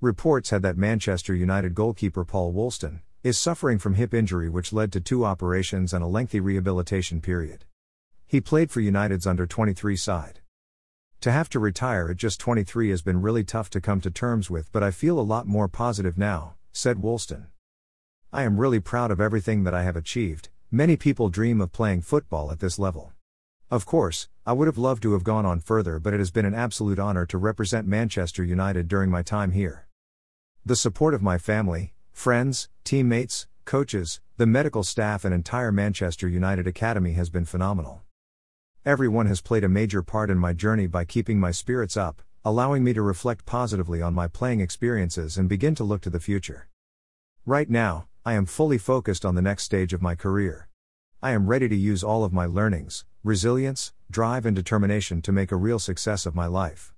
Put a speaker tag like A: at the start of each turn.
A: Reports had that Manchester United goalkeeper Paul Woolston is suffering from hip injury which led to two operations and a lengthy rehabilitation period. He played for United's under 23 side. To have to retire at just 23 has been really tough to come to terms with, but I feel a lot more positive now, said Woolston. I am really proud of everything that I have achieved. Many people dream of playing football at this level. Of course, I would have loved to have gone on further, but it has been an absolute honor to represent Manchester United during my time here. The support of my family, friends, teammates, coaches, the medical staff, and entire Manchester United Academy has been phenomenal. Everyone has played a major part in my journey by keeping my spirits up, allowing me to reflect positively on my playing experiences and begin to look to the future. Right now, I am fully focused on the next stage of my career. I am ready to use all of my learnings, resilience, drive, and determination to make a real success of my life.